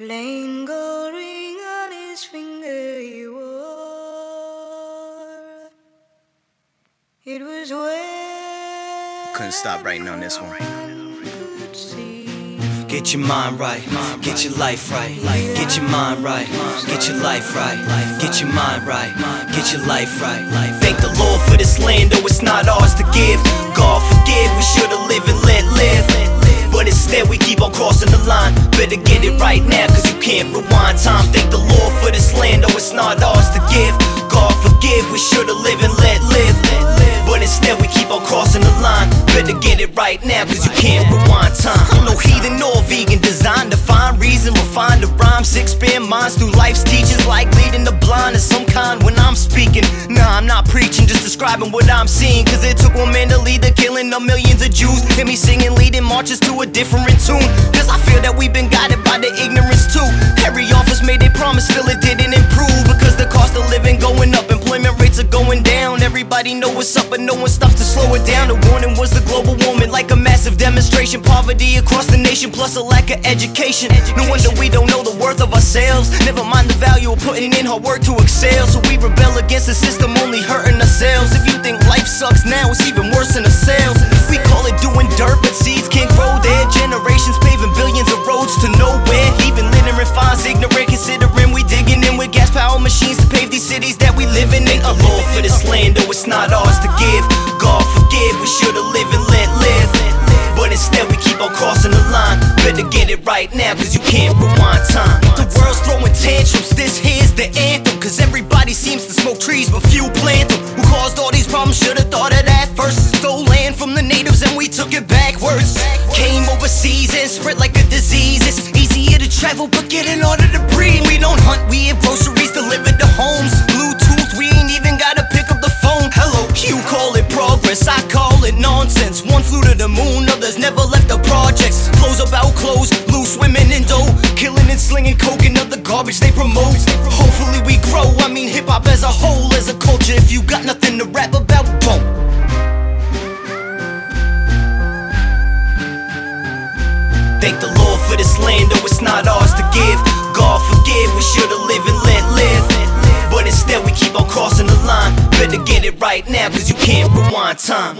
Plain gold ring on his finger he wore. It was where Couldn't stop writing on this one. Get your mind right, get your life right. Get your mind right, get your life right. Get your mind right, get your life right. Thank the Lord for this land, though it's not ours to give. God forgive, we should've lived and let live. But instead, we keep on crossing line. Better get it right now, cause you can't rewind time. Thank the Lord for this land, though it's not ours to give. God forgive, we should've lived and let live. But instead, we keep on crossing the line. Better get it right now, cause you can't rewind time. I'm no heathen nor vegan, designed to find reason, refine the rhyme, six expand minds through life's teachings, like leading the blind of some kind when I'm speaking. Nah, I'm not preaching, just describing what I'm seeing. Cause it took one man to lead the killing of millions of Jews. Hear me singing, leading marches to a different tune. Cause I feel that we've been guided by the ignorance too. Every office made a promise, still it didn't improve. Because the cost of living going up, employment rates are going down. Everybody know what's up, but no one stops to slow it down. The warning was the global warming, like a massive demonstration. Poverty across the nation, plus a lack of education. No wonder we don't know the worth of ourselves. Never mind the value of putting in hard work to excel. So we rebel against the system, only hurting ourselves. If you think life sucks now, it's even worse than sales. Dirt, but seeds can't grow there. Generations paving billions of roads to nowhere. Even littering fines, ignorant, considering we digging in with gas power machines to pave these cities that we living in. A law for this land, though it's not ours to give. God forgive, we should've lived and let live. But instead, we keep on crossing the line. Better get it right now, cause you can't rewind time. The world's throwing tantrums, this here's the anthem. Cause everybody seems to smoke trees, but few plant them. Who caused all these problems? Should've thought of that first. Land from the natives and we took it backwards. Came overseas and spread like a disease. It's easier to travel, but get in order to breathe. We don't hunt, we have groceries delivered to homes. Bluetooth, we ain't even gotta pick up the phone. Hello, you call it progress, I call it nonsense. One flew to the moon, others never left the projects. Flows about clothes, loose women in dough. Killing and slinging coke and other garbage they promote. Hopefully we grow, I mean hip hop as a whole, as a culture. If you got nothing to rap about, right now, cause you can't rewind time.